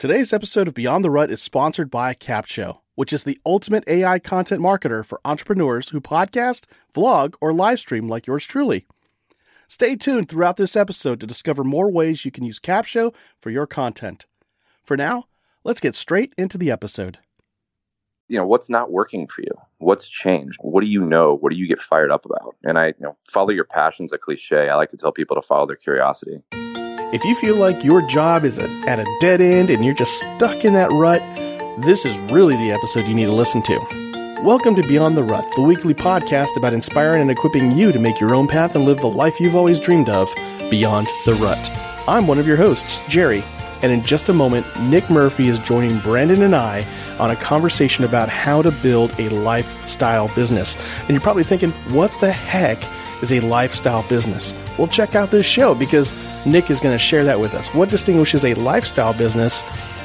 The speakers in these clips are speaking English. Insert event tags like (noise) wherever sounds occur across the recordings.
Today's episode of Beyond the Rut is sponsored by Capsho, which is the ultimate AI content marketer for entrepreneurs who podcast, vlog, or live stream like yours truly. Stay tuned throughout this episode to discover more ways you can use Capsho for your content. For now, let's get straight into the episode. You know, what's not working for you? What's changed? What do you know? What do you get fired up about? And I, you know, follow your passion's a cliche. I like to tell people to follow their curiosity. If you feel like your job is at a dead end and you're just stuck in that rut, this is really the episode you need to listen to. Welcome to Beyond the Rut, the weekly podcast about inspiring and equipping you to make your own path and live the life you've always dreamed of beyond the rut. I'm one of your hosts, Jerry, and in just a moment, Nick Murphy is joining Brandon and I on a conversation about how to build a lifestyle business. And you're probably thinking, what the heck is a lifestyle business? Well, check out this show because Nick is going to share that with us. What distinguishes a lifestyle business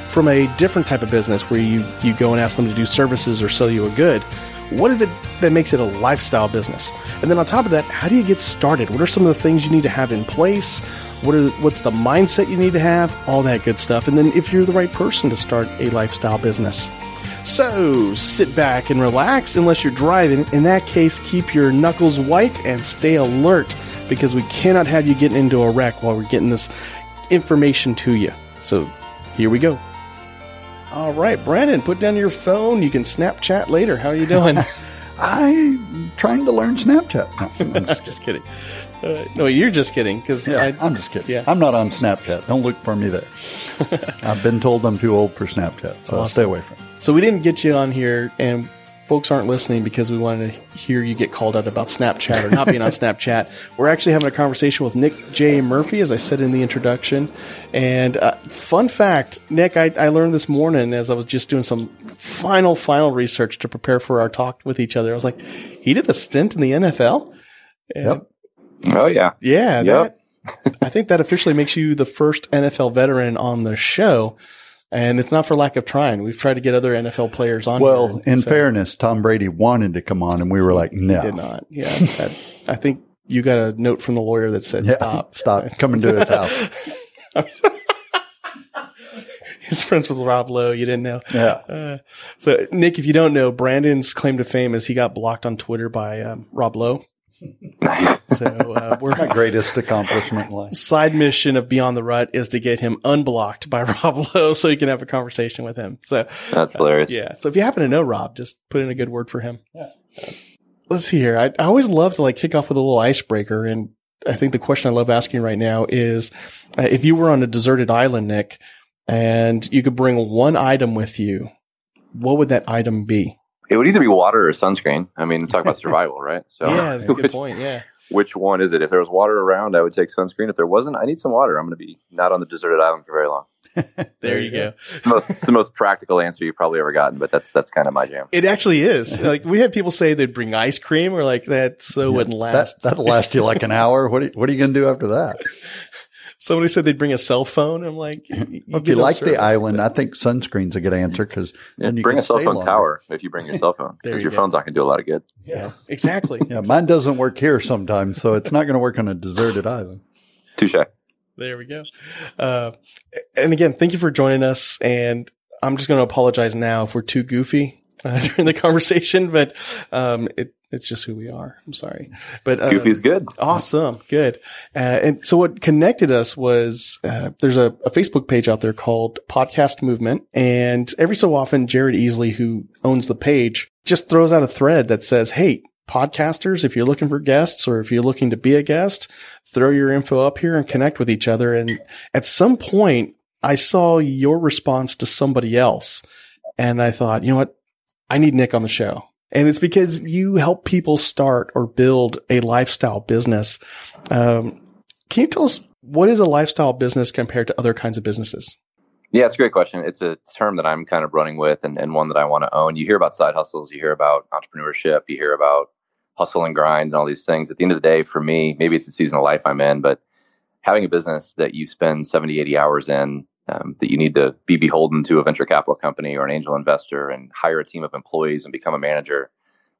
from a different type of business where you, you go and ask them to do services or sell you a good? What is it that makes it a lifestyle business? And then on top of that, how do you get started? What are some of the things you need to have in place? What are, what's the mindset you need to have? All that good stuff. And then if you're the right person to start a lifestyle business. So sit back and relax unless you're driving. In that case, keep your knuckles white and stay alert because we cannot have you getting into a wreck while we're getting this information to you. So here we go. All right, Brandon, put down your phone. You can Snapchat later. How are you doing? (laughs) I'm trying to learn Snapchat. No, I'm just, (laughs) just kidding. Uh, no, you're just kidding. Because yeah, I'm just kidding. Yeah. I'm not on Snapchat. Don't look for me there. (laughs) I've been told I'm too old for Snapchat, so awesome. I'll stay away from it. So we didn't get you on here, and folks aren't listening because we wanted to hear you get called out about Snapchat or not being on (laughs) Snapchat. We're actually having a conversation with Nick J. Murphy, as I said in the introduction. And uh, fun fact, Nick, I, I, learned this morning as I was just doing some final, final research to prepare for our talk with each other. I was like, he did a stint in the NFL. Yep. Oh yeah. Yeah. Yep. That, (laughs) I think that officially makes you the first NFL veteran on the show. And it's not for lack of trying. We've tried to get other NFL players on. Well, in so. fairness, Tom Brady wanted to come on, and we were like, no, he did not. Yeah, I think you got a note from the lawyer that said, yeah, "Stop, stop, coming to his house." (laughs) His friends with Rob Lowe. You didn't know. Yeah. Uh, so, Nick, if you don't know, Brandon's claim to fame is he got blocked on Twitter by um, Rob Lowe. Nice. (laughs) So uh, we're my greatest accomplishment life. Side mission of Beyond the Rut is to get him unblocked by (laughs) Rob Lowe so you can have a conversation with him. So that's hilarious. Uh, yeah. So if you happen to know Rob, just put in a good word for him. Yeah. Uh, let's see here. I, I always love to like kick off with a little icebreaker, and I think the question I love asking right now is, uh, if you were on a deserted island, Nick, and you could bring one item with you, what would that item be? It would either be water or sunscreen. I mean, talk about survival, right? So yeah, that's a good (laughs) point. Yeah. Which one is it? If there was water around, I would take sunscreen. If there wasn't, I need some water. I'm going to be not on the deserted island for very long. (laughs) there you go. It's the, most, it's the most practical answer you've probably ever gotten, but that's that's kind of my jam. It actually is. like we had people say they'd bring ice cream, or like that, so yeah, wouldn't last. That, will last you like an hour. What are, what are you going to do after that? (laughs) Somebody said they'd bring a cell phone. I'm like, you, you if you like service, the island, I think sunscreen's a good answer because yeah, bring a cell phone longer. tower if you bring your cell phone (laughs) because you your go. phone's not going to do a lot of good. Yeah, exactly. yeah, mine doesn't work here sometimes, so it's not going to work on a deserted island. Touche. There we go. Uh, and again, thank you for joining us. And I'm just going to apologize now if we're too goofy uh, (laughs) during the conversation, but um, it, it's just who we are. I'm sorry, but uh, Goofy's good. Awesome, good. Uh, and so what connected us was uh, there's a, a, Facebook page out there called Podcast Movement, and every so often Jared Easley, who owns the page, just throws out a thread that says, "Hey, podcasters, if you're looking for guests or if you're looking to be a guest, throw your info up here and connect with each other." And at some point, I saw your response to somebody else, and I thought, you know what, I need Nick on the show. And it's because you help people start or build a lifestyle business. Um, can you tell us what is a lifestyle business compared to other kinds of businesses? Yeah, it's a great question. It's a term that I'm kind of running with and, and one that I want to own. You hear about side hustles, you hear about entrepreneurship, you hear about hustle and grind and all these things. At the end of the day, for me, maybe it's a season of life I'm in, but having a business that you spend 70, 80 hours in um, that you need to be beholden to a venture capital company or an angel investor and hire a team of employees and become a manager.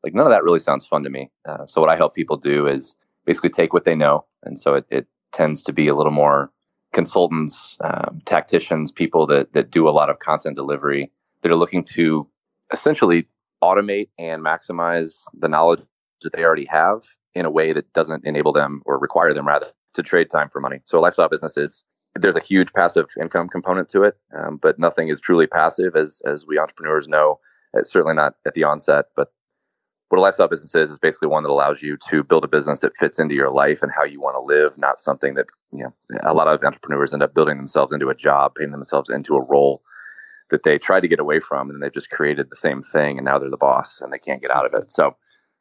Like none of that really sounds fun to me. Uh, so what I help people do is basically take what they know, and so it, it tends to be a little more consultants, um, tacticians, people that that do a lot of content delivery that are looking to essentially automate and maximize the knowledge that they already have in a way that doesn't enable them or require them rather to trade time for money. So a lifestyle business is there's a huge passive income component to it, um, but nothing is truly passive as as we entrepreneurs know. It's certainly not at the onset, but what a lifestyle business is is basically one that allows you to build a business that fits into your life and how you want to live, not something that you know a lot of entrepreneurs end up building themselves into a job, paying themselves into a role that they tried to get away from and they've just created the same thing and now they're the boss and they can't get out of it. So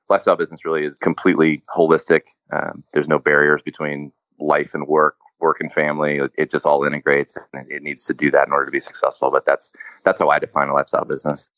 lifestyle business really is completely holistic. Um, there's no barriers between life and work, work and family. It just all integrates and it needs to do that in order to be successful. But that's that's how I define a lifestyle business.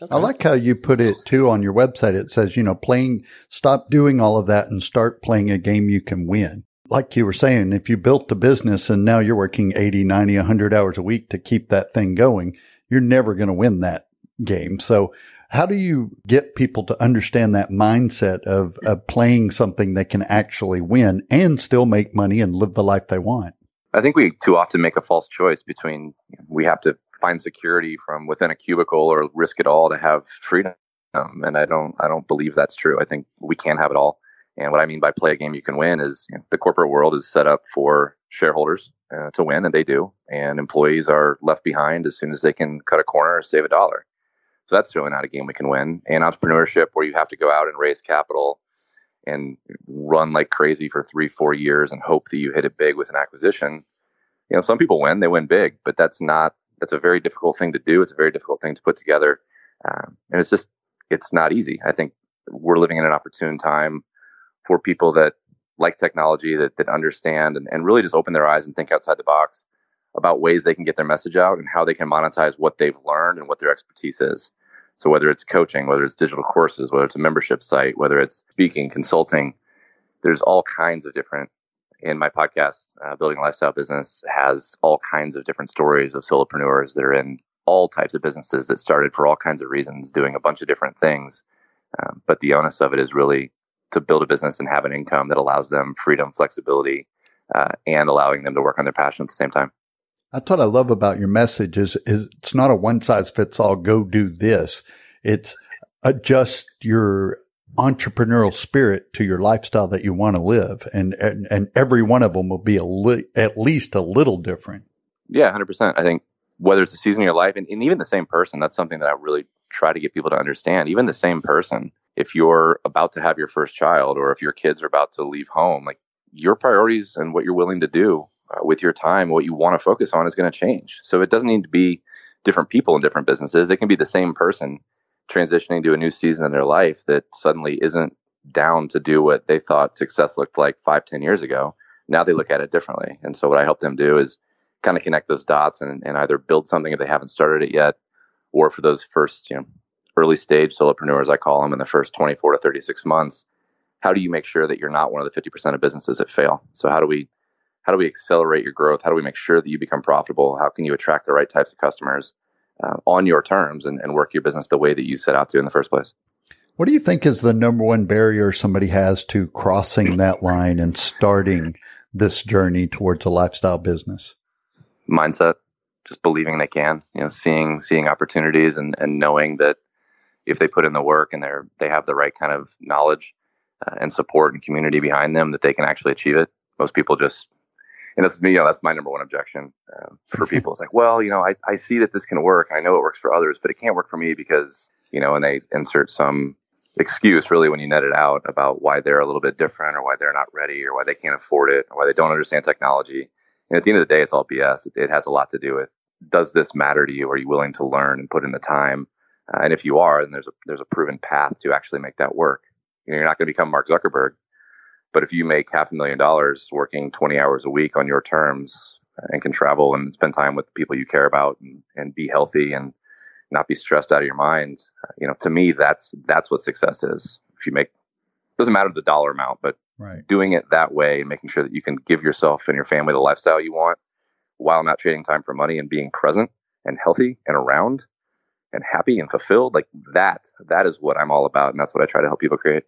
Okay. I like how you put it too on your website. It says, you know, playing, stop doing all of that and start playing a game you can win. Like you were saying, if you built the business and now you're working 80, 90, 100 hours a week to keep that thing going, you're never going to win that game. So how do you get people to understand that mindset of, of playing something they can actually win and still make money and live the life they want? I think we too often make a false choice between we have to find security from within a cubicle or risk it all to have freedom. Um, and I don't I don't believe that's true. I think we can have it all. And what I mean by play a game you can win is you know, the corporate world is set up for shareholders uh, to win, and they do. And employees are left behind as soon as they can cut a corner or save a dollar. So that's really not a game we can win. And entrepreneurship, where you have to go out and raise capital and run like crazy for three, four years and hope that you hit it big with an acquisition. You know, some people win, they win big, but that's not that's a very difficult thing to do. It's a very difficult thing to put together, um, and it's just it's not easy. I think we're living in an opportune time for people that like technology, that that understand and, and really just open their eyes and think outside the box about ways they can get their message out and how they can monetize what they've learned and what their expertise is. So whether it's coaching, whether it's digital courses, whether it's a membership site, whether it's speaking, consulting, there's all kinds of different in my podcast, uh, Building a Lifestyle Business, has all kinds of different stories of solopreneurs that are in all types of businesses that started for all kinds of reasons, doing a bunch of different things. Um, but the onus of it is really to build a business and have an income that allows them freedom, flexibility, uh, and allowing them to work on their passion at the same time. That's what I love about your message is, is it's not a one size fits all, go do this. It's adjust your entrepreneurial spirit to your lifestyle that you want to live. And, and, and every one of them will be li- at least a little different. Yeah, 100%. I think whether it's the season of your life and, and even the same person, that's something that I really try to get people to understand. Even the same person, if you're about to have your first child or if your kids are about to leave home, like your priorities and what you're willing to do uh, with your time, what you want to focus on is going to change. So it doesn't need to be different people in different businesses. It can be the same person transitioning to a new season in their life that suddenly isn't down to do what they thought success looked like five, ten years ago. Now they look at it differently. And so what I help them do is kind of connect those dots and, and either build something if they haven't started it yet, or for those first, you know, early stage solopreneurs, I call them in the first 24 to 36 months, how do you make sure that you're not one of the 50% of businesses that fail? So how do we how do we accelerate your growth? How do we make sure that you become profitable? How can you attract the right types of customers? uh, on your terms and, and work your business the way that you set out to in the first place. What do you think is the number one barrier somebody has to crossing (clears throat) that line and starting this journey towards a lifestyle business? Mindset, just believing they can, you know, seeing seeing opportunities and, and knowing that if they put in the work and they're they have the right kind of knowledge uh, and support and community behind them that they can actually achieve it. Most people just and that's me. You know, that's my number one objection uh, for (laughs) people. It's like, well, you know, I, I see that this can work. I know it works for others, but it can't work for me because you know, and they insert some excuse really when you net it out about why they're a little bit different or why they're not ready or why they can't afford it or why they don't understand technology. And at the end of the day, it's all BS. It, it has a lot to do with does this matter to you? Are you willing to learn and put in the time? Uh, and if you are, then there's a there's a proven path to actually make that work. You know, you're not going to become Mark Zuckerberg, but if you make half a million dollars working 20 hours a week on your terms and can travel and spend time with the people you care about and, and be healthy and not be stressed out of your mind, uh, you know, to me, that's, that's what success is. If you make, doesn't matter the dollar amount, but right. doing it that way and making sure that you can give yourself and your family the lifestyle you want while not trading time for money and being present and healthy and around and happy and fulfilled like that that is what i'm all about and that's what i try to help people create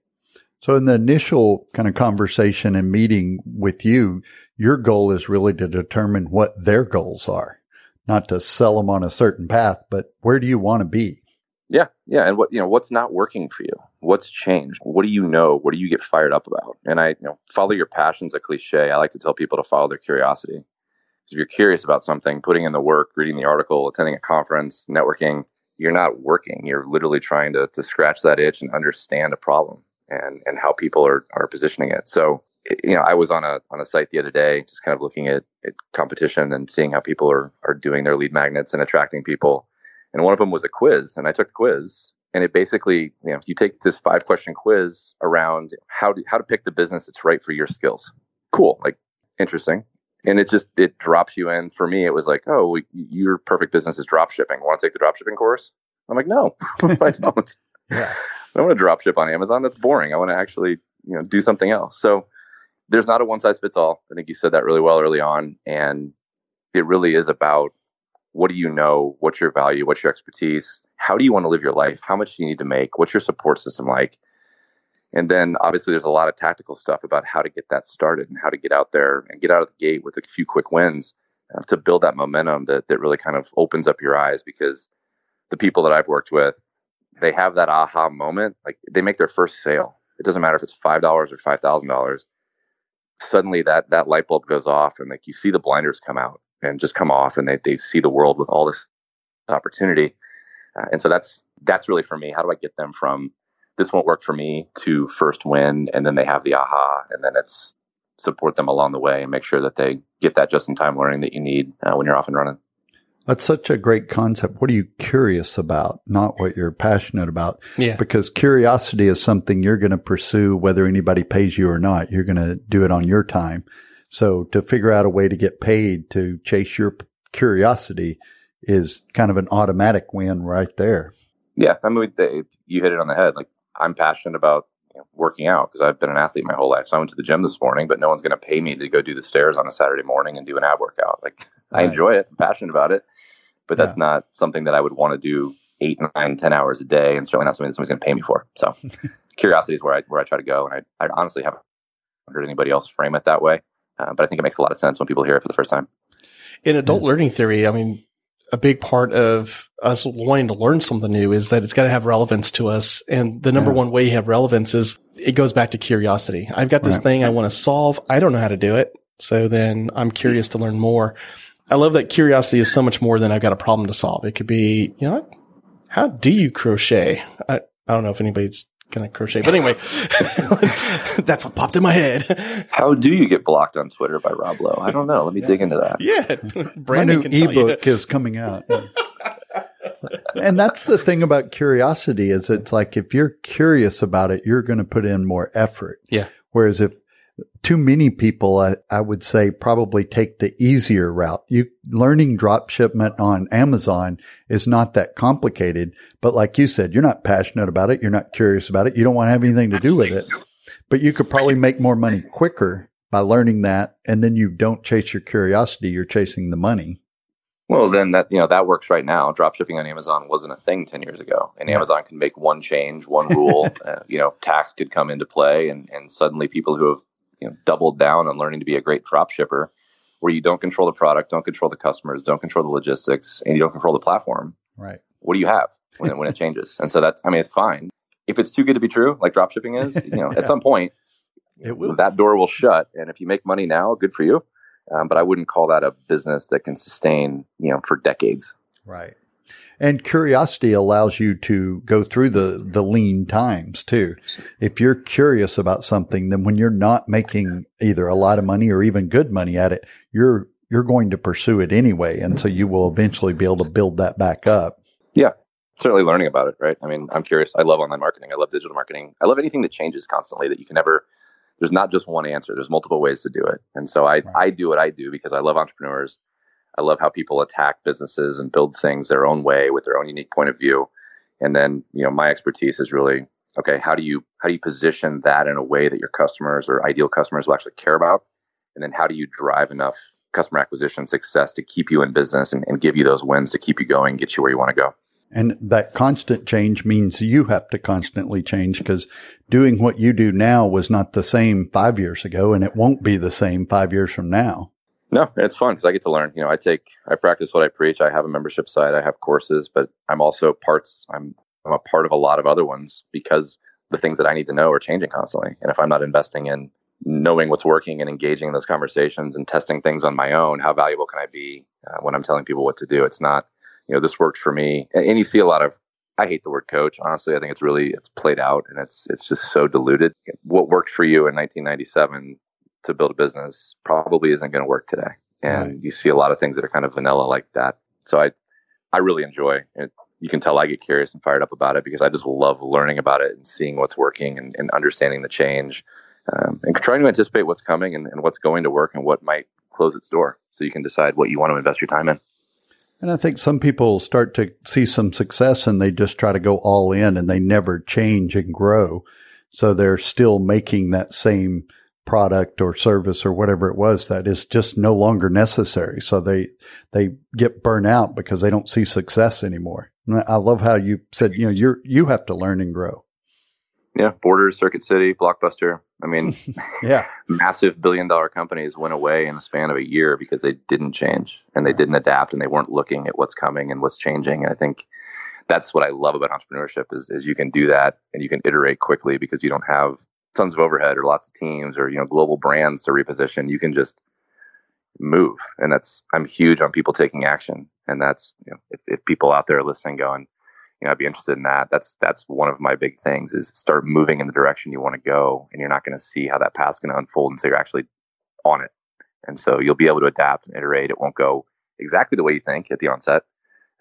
So, in the initial kind of conversation and meeting with you, your goal is really to determine what their goals are, not to sell them on a certain path, but where do you want to be? Yeah, yeah, and what you know, what's not working for you? What's changed? What do you know? What do you get fired up about? And I, you know, follow your passion's a cliche. I like to tell people to follow their curiosity. Because if you're curious about something, putting in the work, reading the article, attending a conference, networking, you're not working. You're literally trying to to scratch that itch and understand a problem and and how people are are positioning it. So you know, I was on a on a site the other day, just kind of looking at, at competition and seeing how people are are doing their lead magnets and attracting people. And one of them was a quiz, and I took the quiz, and it basically, you know, you take this five question quiz around how to how to pick the business that's right for your skills. Cool, like interesting, and it just it drops you in. For me, it was like, oh, your perfect business is drop shipping. Want to take the drop shipping course? I'm like, no, (laughs) I don't. (laughs) yeah. I don't want to drop ship on Amazon. That's boring. I want to actually, you know, do something else. So there's not a one size fits all. I think you said that really well early on. And it really is about what do you know? What's your value? What's your expertise? How do you want to live your life? How much do you need to make? What's your support system like? And then obviously there's a lot of tactical stuff about how to get that started and how to get out there and get out of the gate with a few quick wins uh, to build that momentum that, that really kind of opens up your eyes because the people that I've worked with, they have that aha moment. Like they make their first sale. It doesn't matter if it's $5 or $5,000 suddenly that that light bulb goes off and like you see the blinders come out and just come off and they, they see the world with all this opportunity uh, and so that's that's really for me how do i get them from this won't work for me to first win and then they have the aha and then it's support them along the way and make sure that they get that just in time learning that you need uh, when you're off and running that's such a great concept. What are you curious about? Not what you're passionate about. Yeah. Because curiosity is something you're going to pursue whether anybody pays you or not. You're going to do it on your time. So to figure out a way to get paid to chase your curiosity is kind of an automatic win right there. Yeah. I mean, they, you hit it on the head. Like I'm passionate about you know, working out because I've been an athlete my whole life. So I went to the gym this morning, but no one's going to pay me to go do the stairs on a Saturday morning and do an ab workout. Like right. I enjoy it, I'm passionate about it but that's yeah. not something that I would want to do eight, nine, ten hours a day, and certainly not something that somebody's going to pay me for. So, (laughs) curiosity is where I where I try to go, and I, I honestly haven't heard anybody else frame it that way, uh, but I think it makes a lot of sense when people hear it for the first time. In adult yeah. learning theory, I mean, a big part of us wanting to learn something new is that it's got to have relevance to us. And the number yeah. one way you have relevance is it goes back to curiosity. I've got this right. thing I want to solve. I don't know how to do it. So then I'm curious to learn more. I love that curiosity is so much more than I've got a problem to solve. It could be, you know, how do you crochet? I, I don't know if anybody's going to crochet, but anyway, (laughs) that's what popped in my head. How do you get blocked on Twitter by Rob Lowe? I don't know. Let me dig into that. Yeah. (laughs) Brandon My new ebook is coming out. (laughs) and that's the thing about curiosity is it's like if you're curious about it, you're going to put in more effort. Yeah. Whereas if too many people, I, I, would say, probably take the easier route. You learning drop shipment on Amazon is not that complicated, but like you said, you're not passionate about it. You're not curious about it. You don't want to have anything to do with it, but you could probably make more money quicker by learning that. And then you don't chase your curiosity. You're chasing the money. Well, then that, you know, that works right now. Drop shipping on Amazon wasn't a thing 10 years ago and yeah. Amazon can make one change, one (laughs) rule, uh, you know, tax could come into play and, and suddenly people who have you know, doubled down on learning to be a great drop shipper where you don't control the product, don't control the customers, don't control the logistics, and you don't control the platform. Right. What do you have when it, when it changes? And so that's, I mean, it's fine. If it's too good to be true, like drop shipping is, you know, yeah. (laughs) at some point, it will. that door will shut. And if you make money now, good for you. Um, but I wouldn't call that a business that can sustain, you know, for decades. Right. And curiosity allows you to go through the, the lean times too. If you're curious about something, then when you're not making either a lot of money or even good money at it, you're, you're going to pursue it anyway. And so you will eventually be able to build that back up. Yeah. Certainly learning about it, right? I mean, I'm curious. I love online marketing. I love digital marketing. I love anything that changes constantly that you can never, there's not just one answer. There's multiple ways to do it. And so I, right. I do what I do because I love entrepreneurs. I love how people attack businesses and build things their own way with their own unique point of view. And then, you know, my expertise is really okay. How do you how do you position that in a way that your customers or ideal customers will actually care about? And then how do you drive enough customer acquisition success to keep you in business and, and give you those wins to keep you going, get you where you want to go? And that constant change means you have to constantly change because doing what you do now was not the same five years ago and it won't be the same five years from now. No, it's fun because I get to learn. You know, I take, I practice what I preach. I have a membership site, I have courses, but I'm also parts, I'm, I'm a part of a lot of other ones because the things that I need to know are changing constantly. And if I'm not investing in knowing what's working and engaging in those conversations and testing things on my own, how valuable can I be uh, when I'm telling people what to do? It's not, you know, this worked for me. And, and you see a lot of, I hate the word coach. Honestly, I think it's really, it's played out and it's, it's just so diluted. What worked for you in 1997 to build a business probably isn't going to work today. And right. you see a lot of things that are kind of vanilla like that. So I, I really enjoy it. You can tell I get curious and fired up about it because I just love learning about it and seeing what's working and, and understanding the change um, and trying to anticipate what's coming and, and what's going to work and what might close its door so you can decide what you want to invest your time in. And I think some people start to see some success and they just try to go all in and they never change and grow. So they're still making that same product or service or whatever it was that is just no longer necessary. So they, they get burnt out because they don't see success anymore. And I love how you said, you know, you're, you have to learn and grow. Yeah. Borders, Circuit City, Blockbuster, I mean, (laughs) (laughs) yeah, massive billion dollar companies went away in the span of a year because they didn't change and they didn't adapt and they weren't looking at what's coming and what's changing. And I think that's what I love about entrepreneurship is, is you can do that and you can iterate quickly because you don't have tons of overhead or lots of teams or, you know, global brands to reposition. You can just move. And that's, I'm huge on people taking action. And that's, you know, if, if people out there listening going, you know, I'd be interested in that. That's that's one of my big things is start moving in the direction you want to go, and you're not going to see how that path's going to unfold until you're actually on it. And so you'll be able to adapt and iterate. It won't go exactly the way you think at the onset,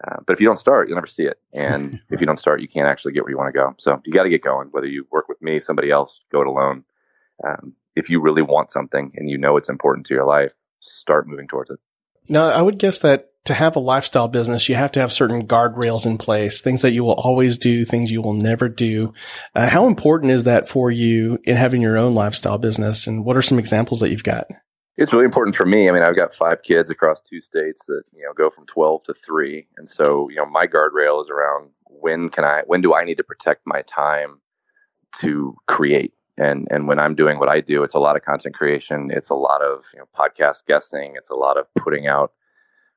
uh, but if you don't start, you'll never see it. (laughs) And if you don't start, you can't actually get where you want to go. So you got to get going. Whether you work with me, somebody else, go it alone. Um, if you really want something and you know it's important to your life, start moving towards it. Now, I would guess that to have a lifestyle business, you have to have certain guardrails in place, things that you will always do, things you will never do. Uh, how important is that for you in having your own lifestyle business? And what are some examples that you've got? It's really important for me. I mean, I've got five kids across two states that, you know, go from 12 to three. And so, you know, my guardrail is around when can I, when do I need to protect my time to create? And, and when I'm doing what I do, it's a lot of content creation. It's a lot of, you know, podcast guesting. It's a lot of putting out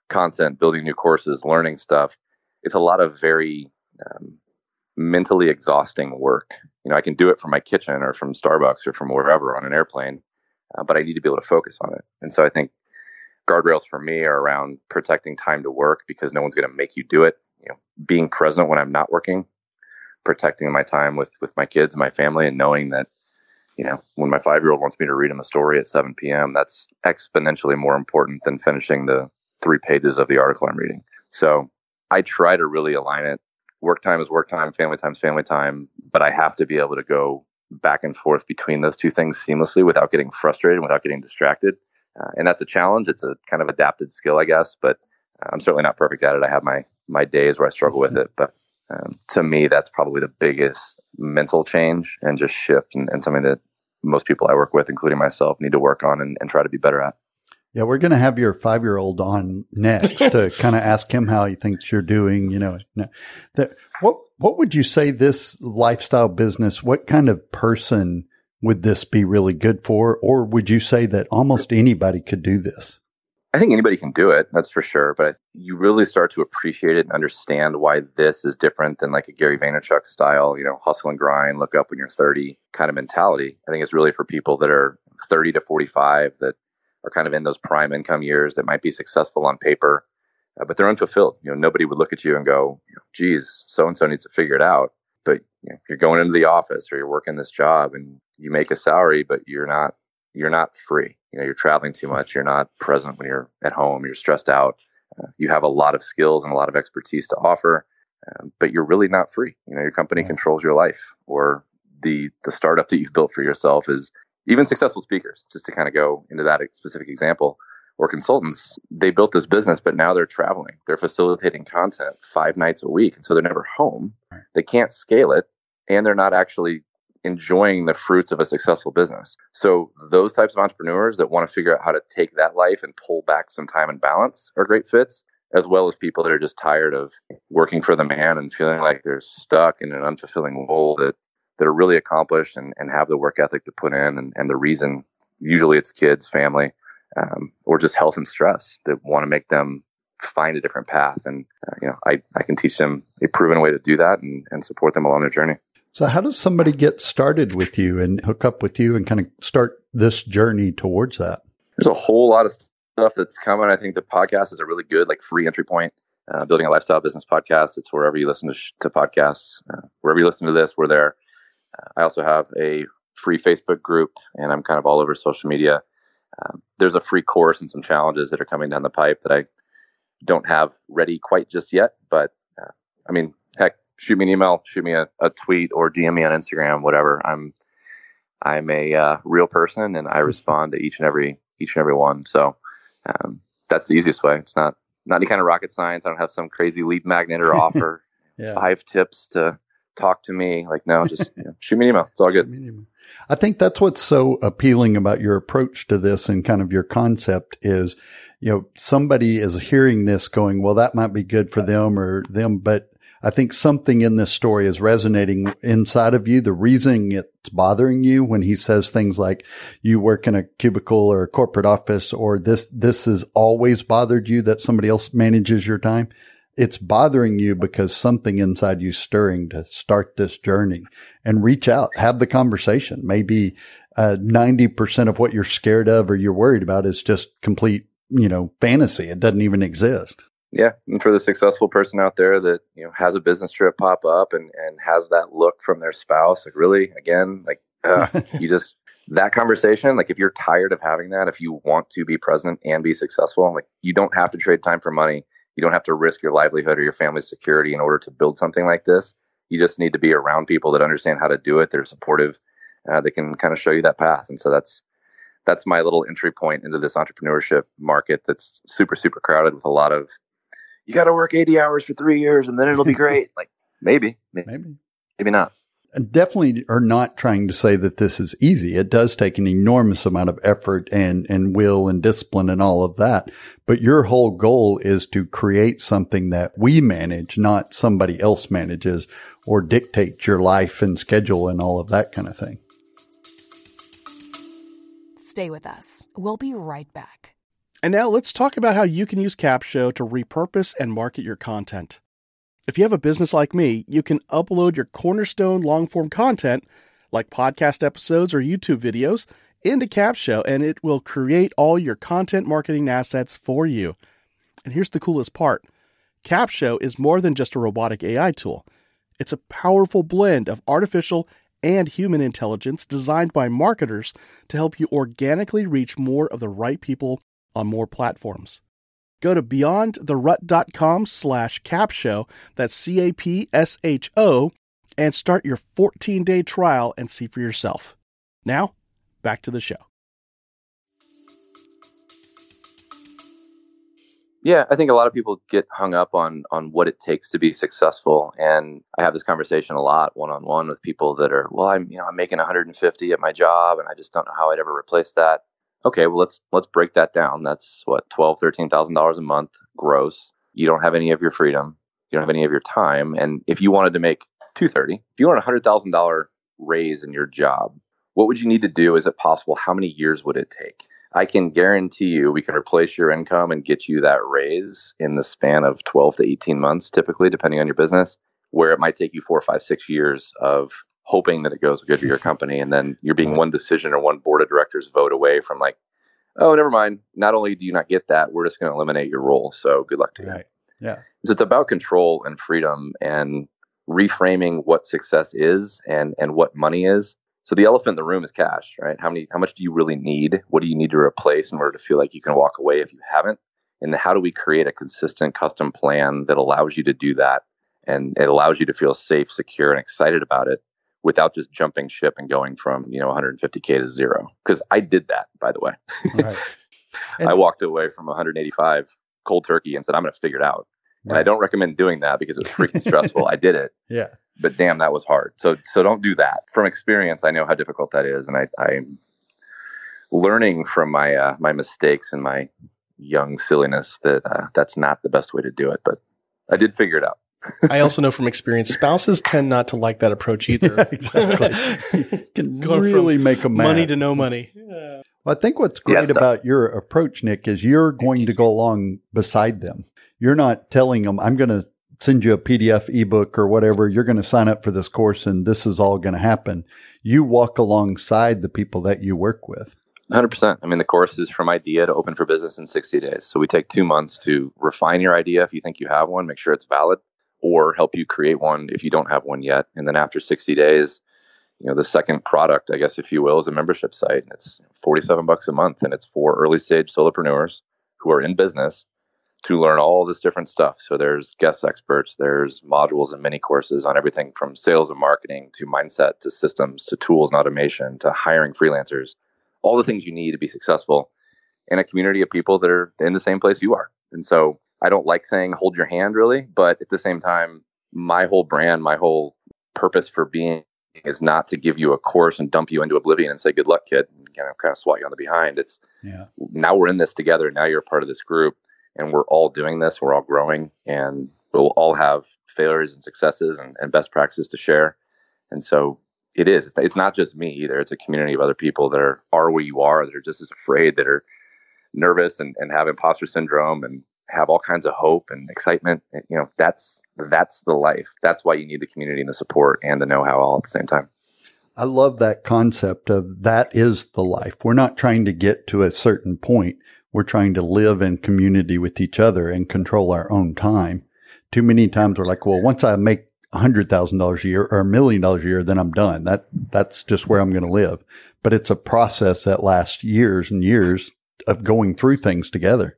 content, building new courses, learning stuff. It's a lot of very um, mentally exhausting work. You know, I can do it from my kitchen or from Starbucks or from wherever on an airplane, uh, but I need to be able to focus on it. And so I think guardrails for me are around protecting time to work because no one's going to make you do it. You know, being present when I'm not working, protecting my time with with my kids, my family, and knowing that you know, when my five year old wants me to read him a story at 7 p.m., that's exponentially more important than finishing the three pages of the article I'm reading. So I try to really align it. Work time is work time, family time is family time, but I have to be able to go back and forth between those two things seamlessly without getting frustrated, without getting distracted. Uh, and that's a challenge. It's a kind of adapted skill, I guess, but I'm certainly not perfect at it. I have my my days where I struggle with it, but um, to me, that's probably the biggest mental change and just shift, and, and something that most people I work with, including myself, need to work on and, and try to be better at. Yeah, we're going to have your five year old on next to kind of ask him how he thinks you're doing. You know, that, what what would you say this lifestyle business? What kind of person would this be really good for, or would you say that almost anybody could do this? I think anybody can do it, that's for sure. But you really start to appreciate it and understand why this is different than like a Gary Vaynerchuk style, you know, hustle and grind, look up when you're 30 kind of mentality. I think it's really for people that are 30 to 45 that are kind of in those prime income years that might be successful on paper, uh, but they're unfulfilled. You know, nobody would look at you and go, "Geez, so and so needs to figure it out." But you know, you're going into the office or you're working this job and you make a salary, but you're not you're not free. You know, you're traveling too much. You're not present when you're at home. You're stressed out. Uh, you have a lot of skills and a lot of expertise to offer, um, but you're really not free. You know, your company controls your life, or the the startup that you've built for yourself is even successful speakers, just to kind of go into that specific example, or consultants, they built this business, but now they're traveling. They're facilitating content five nights a week. And so they're never home. They can't scale it. And they're not actually enjoying the fruits of a successful business. So those types of entrepreneurs that want to figure out how to take that life and pull back some time and balance are great fits. as well as people that are just tired of working for the man and feeling like they're stuck in an unfulfilling role that that are really accomplished and, and have the work ethic to put in and, and the reason usually it's kids family um, or just health and stress that want to make them find a different path. And uh, you know I, I can teach them a proven way to do that and, and support them along their journey. So how does somebody get started with you and hook up with you and kind of start this journey towards that? There's a whole lot of stuff that's coming. I think the podcast is a really good like free entry point uh, building a lifestyle business podcast. It's wherever you listen to, sh- to podcasts uh, wherever you listen to this we're there. Uh, i also have a free facebook group and i'm kind of all over social media um, there's a free course and some challenges that are coming down the pipe that I don't have ready quite just yet. But uh, I mean, heck, shoot me an email, shoot me a, a, tweet, or DM me on Instagram, whatever. I'm I'm a uh, real person, and I (laughs) respond to each and every each and every one. So um, that's the easiest way. It's not not any kind of rocket science. I don't have some crazy lead magnet or (laughs) offer yeah. five tips to talk to me. Like, no, just (laughs) you know, shoot me an email. It's all good. I think that's what's so appealing about your approach to this and kind of your concept is, you know, somebody is hearing this going, well, that might be good for them or them, but I think something in this story is resonating inside of you. The reason it's bothering you when he says things like you work in a cubicle or a corporate office or this, this has always bothered you that somebody else manages your time it's bothering you because something inside you stirring to start this journey and reach out, have the conversation. Maybe uh, 90% of what you're scared of or you're worried about is just complete, you know, fantasy. It doesn't even exist. Yeah. And for the successful person out there that, you know, has a business trip pop up and, and has that look from their spouse, like really, again, like uh, (laughs) you just, that conversation, like if you're tired of having that, if you want to be present and be successful, like you don't have to trade time for money you don't have to risk your livelihood or your family's security in order to build something like this. You just need to be around people that understand how to do it. They're supportive. Uh, they can kind of show you that path. And so that's that's my little entry point into this entrepreneurship market that's super super crowded with a lot of you got to work 80 hours for 3 years and then it'll be (laughs) great. like maybe, maybe maybe maybe not definitely are not trying to say that this is easy. It does take an enormous amount of effort and, and will and discipline and all of that. But your whole goal is to create something that we manage, not somebody else manages or dictates your life and schedule and all of that kind of thing. Stay with us. We'll be right back. And now let's talk about how you can use Capsho to repurpose and market your content. If you have a business like me, you can upload your cornerstone long form content, like podcast episodes or YouTube videos, into Capsho, and it will create all your content marketing assets for you. And here's the coolest part Capsho is more than just a robotic AI tool, it's a powerful blend of artificial and human intelligence designed by marketers to help you organically reach more of the right people on more platforms. Go to beyondtherut.com slash capsho, that's C-A-P-S-H-O, and start your 14-day trial and see for yourself. Now, back to the show. Yeah, I think a lot of people get hung up on on what it takes to be successful, and I have this conversation a lot one on one with people that are, well, I'm you know I'm making 150 at my job, and I just don't know how I'd ever replace that okay, well let's let's break that down. That's what twelve, thirteen thousand dollars a month gross. You don't have any of your freedom. You don't have any of your time. And if you wanted to make two thirty, if you want a hundred thousand dollar raise in your job, what would you need to do? Is it possible? How many years would it take? I can guarantee you we can replace your income and get you that raise in the span of 12 to 18 months, typically, depending on your business, where it might take you four, five, six years of hoping that it goes good for your company. And then you're being one decision or one board of directors vote away from like, oh, never mind. Not only do you not get that, we're just going to eliminate your role. So good luck to right. you. Yeah. So it's about control and freedom and reframing what success is and and what money is. So the elephant in the room is cash, right? How many how much do you really need? What do you need to replace in order to feel like you can walk away if you haven't? And how do we create a consistent custom plan that allows you to do that and it allows you to feel safe, secure and excited about it without just jumping ship and going from you know 150k to zero because i did that by the way right. (laughs) i walked away from 185 cold turkey and said i'm going to figure it out right. and i don't recommend doing that because it was freaking stressful (laughs) i did it yeah but damn that was hard so so don't do that from experience i know how difficult that is and i i'm learning from my uh, my mistakes and my young silliness that uh, that's not the best way to do it. But I did figure it out. (laughs) I also know from experience, spouses tend not to like that approach either. Yeah, exactly. (laughs) can Going really make them mad. money to no money. Well, I think what's great it's about your approach, Nick, is you're going to go along beside them. You're not telling them, I'm going to send you a PDF ebook or whatever. You're going to sign up for this course and this is all going to happen. You walk alongside the people that you work with. 100%. I mean, the course is from idea to open for business in 60 days. So we take two months to refine your idea if you think you have one, make sure it's valid, or help you create one if you don't have one yet. And then after 60 days, you know, the second product, I guess, if you will, is a membership site. And it's 47 bucks a month and it's for early stage solopreneurs who are in business to learn all this different stuff. So there's guest experts, there's modules and mini courses on everything from sales and marketing to mindset to systems to tools and automation to hiring freelancers all the things you need to be successful in a community of people that are in the same place you are. And so I don't like saying hold your hand really, but at the same time, my whole brand, my whole purpose for being is not to give you a course and dump you into oblivion and say, good luck, kid, and you know, kind of swat you on the behind. It's Yeah. now we're in this together. Now you're a part of this group and we're all doing this. We're all growing and we'll all have failures and successes and, and best practices to share. And so it is. It's, it's not just me either. It's a community of other people that are, are where you are, that are just as afraid, that are nervous and, and have imposter syndrome and have all kinds of hope and excitement. Eh, you know, that's that's the life. That's why you need the community and the support and the know-how all at the same time. I love that concept of that is the life. We're not trying to get to a certain point. We're trying to live in community with each other and control our own time. Too many times we're like, well, once I make hundred thousand dollars a year or a million dollars a year, then I'm done. That that's just where I'm going to live. But it's a process that lasts years and years of going through things together.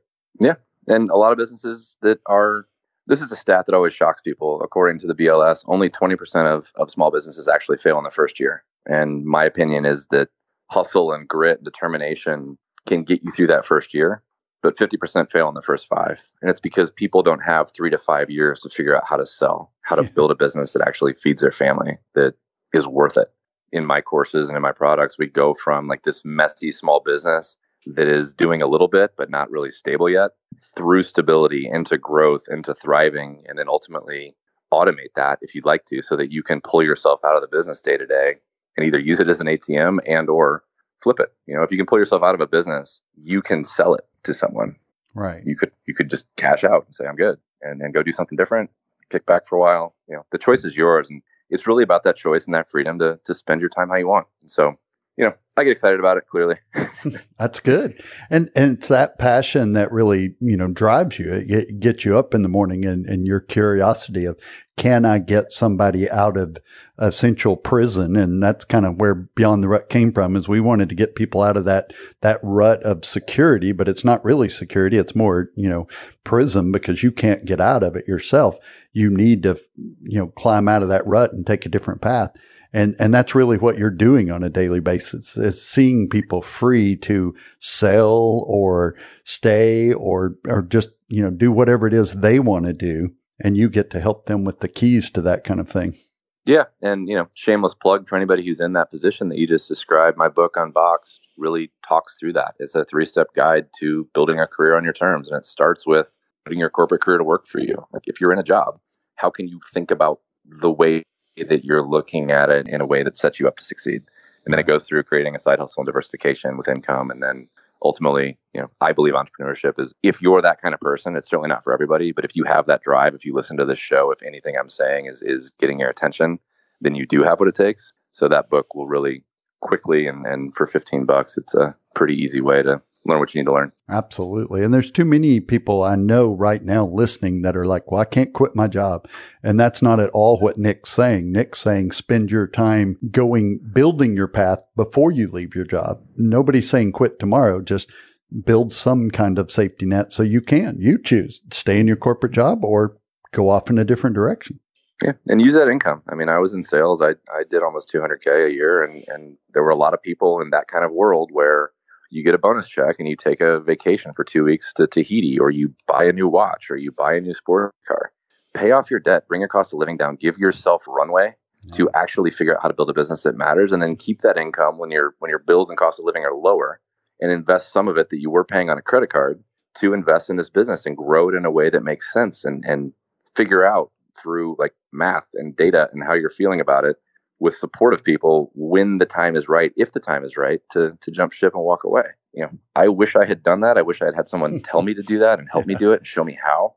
And a lot of businesses that are this is a stat that always shocks people. According to the bls only 20% of, of small businesses actually fail in the first year. And my opinion is that hustle and grit and determination can get you through that first year but 50% fail in the first five. And it's because people don't have three to five years to figure out how to sell how to Yeah. build a business that actually feeds their family that is worth it. In my courses and in my products we go from like this messy small business that is doing a little bit but not really stable yet through stability into growth into thriving and then ultimately automate that if you'd like to so that you can pull yourself out of the business day to day and either use it as an atm and or flip it. You know if you can pull yourself out of a business you can sell it to someone. Right. you could you could just cash out and say i'm good and then go do something different kick back for a while. You know the choice is yours and it's really about that choice and that freedom to to spend your time how you want. And so you know i get excited about it clearly (laughs) That's good. And and it's that passion that really, you know, drives you. It get- gets you up in the morning and, and your curiosity of can I get somebody out of essential prison? And that's kind of where Beyond the Rut came from is we wanted to get people out of that that rut of security, but it's not really security. It's more, you know, prison because you can't get out of it yourself. You need to, you know, climb out of that rut and take a different path. And, and that's really what you're doing on a daily basis is seeing people free to sell or stay or, or just, you know, do whatever it is they want to do. And you get to help them with the keys to that kind of thing. Yeah, and you know, shameless plug for anybody who's in that position that you just described. My book Unboxed really talks through that. It's a three-step guide to building a career on your terms, and it starts with putting your corporate career to work for you. Like if you're in a job, how can you think about the way that you're looking at it in a way that sets you up to succeed? And then it goes through creating a side hustle and diversification with income, and then ultimately, you know, I believe entrepreneurship is if you're that kind of person, it's certainly not for everybody, but if you have that drive, if you listen to this show, if anything I'm saying is is getting your attention, then you do have what it takes. So that book will really quickly and, and for 15 bucks, it's a pretty easy way to learn what you need to learn. Absolutely. And there's too many people I know right now listening that are like, well, I can't quit my job. And that's not at all what Nick's saying. Nick's saying spend your time going, building your path before you leave your job. Nobody's saying quit tomorrow. Just build some kind of safety net so you can, you choose stay in your corporate job or go off in a different direction. Yeah, and use that income. I mean, I was in sales. I I did almost 200k a year, and and there were a lot of people in that kind of world where you get a bonus check and you take a vacation for two weeks to Tahiti, or you buy a new watch, or you buy a new sport car. Pay off your debt, bring your cost of living down, give yourself runway to actually figure out how to build a business that matters, and then keep that income when your when your bills and cost of living are lower, and invest some of it that you were paying on a credit card to invest in this business and grow it in a way that makes sense and and figure out through like math and data and how you're feeling about it with supportive people when the time is right, if the time is right, to to jump ship and walk away. You know, I wish I had done that. I wish I had had someone (laughs) tell me to do that and help me do it and show me how.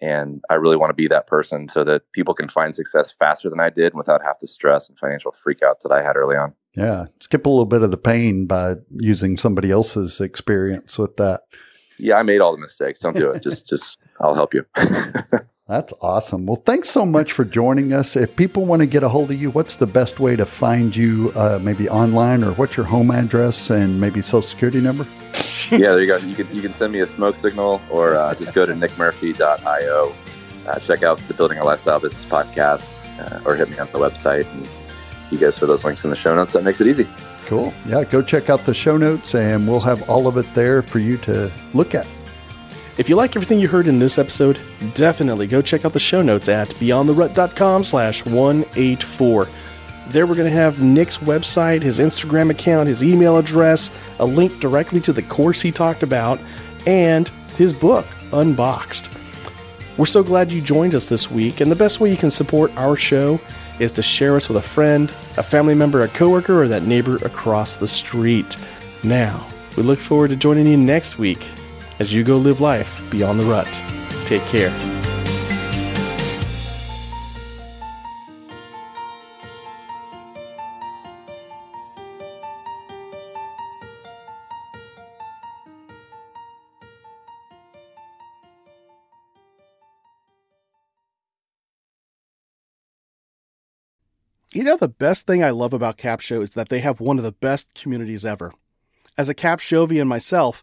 And I really want to be that person so that people can find success faster than I did without half the stress and financial freakouts that I had early on. Yeah. Skip a little bit of the pain by using somebody else's experience with that. Yeah, I made all the mistakes. Don't do it. (laughs) just just I'll help you. (laughs) That's awesome. Well, thanks so much for joining us. If people want to get a hold of you, what's the best way to find you, uh, maybe online, or what's your home address and maybe social security number? (laughs) yeah, there you go. You can you can send me a smoke signal, or uh, just go to nickmurphy.io. Uh, check out the Building a Lifestyle Business podcast, uh, or hit me on the website. And you guys for those links in the show notes. That makes it easy. Cool. Yeah, go check out the show notes, and we'll have all of it there for you to look at. If you like everything you heard in this episode, definitely go check out the show notes at beyondtherut.com slash 184. There we're going to have Nick's website, his Instagram account, his email address, a link directly to the course he talked about, and his book, Unboxed. We're so glad you joined us this week, and the best way you can support our show is to share us with a friend, a family member, a coworker, or that neighbor across the street. Now, we look forward to joining you next week as you go live life beyond the rut. Take care. You know, the best thing I love about Capsho is that they have one of the best communities ever. As a Capshovian myself,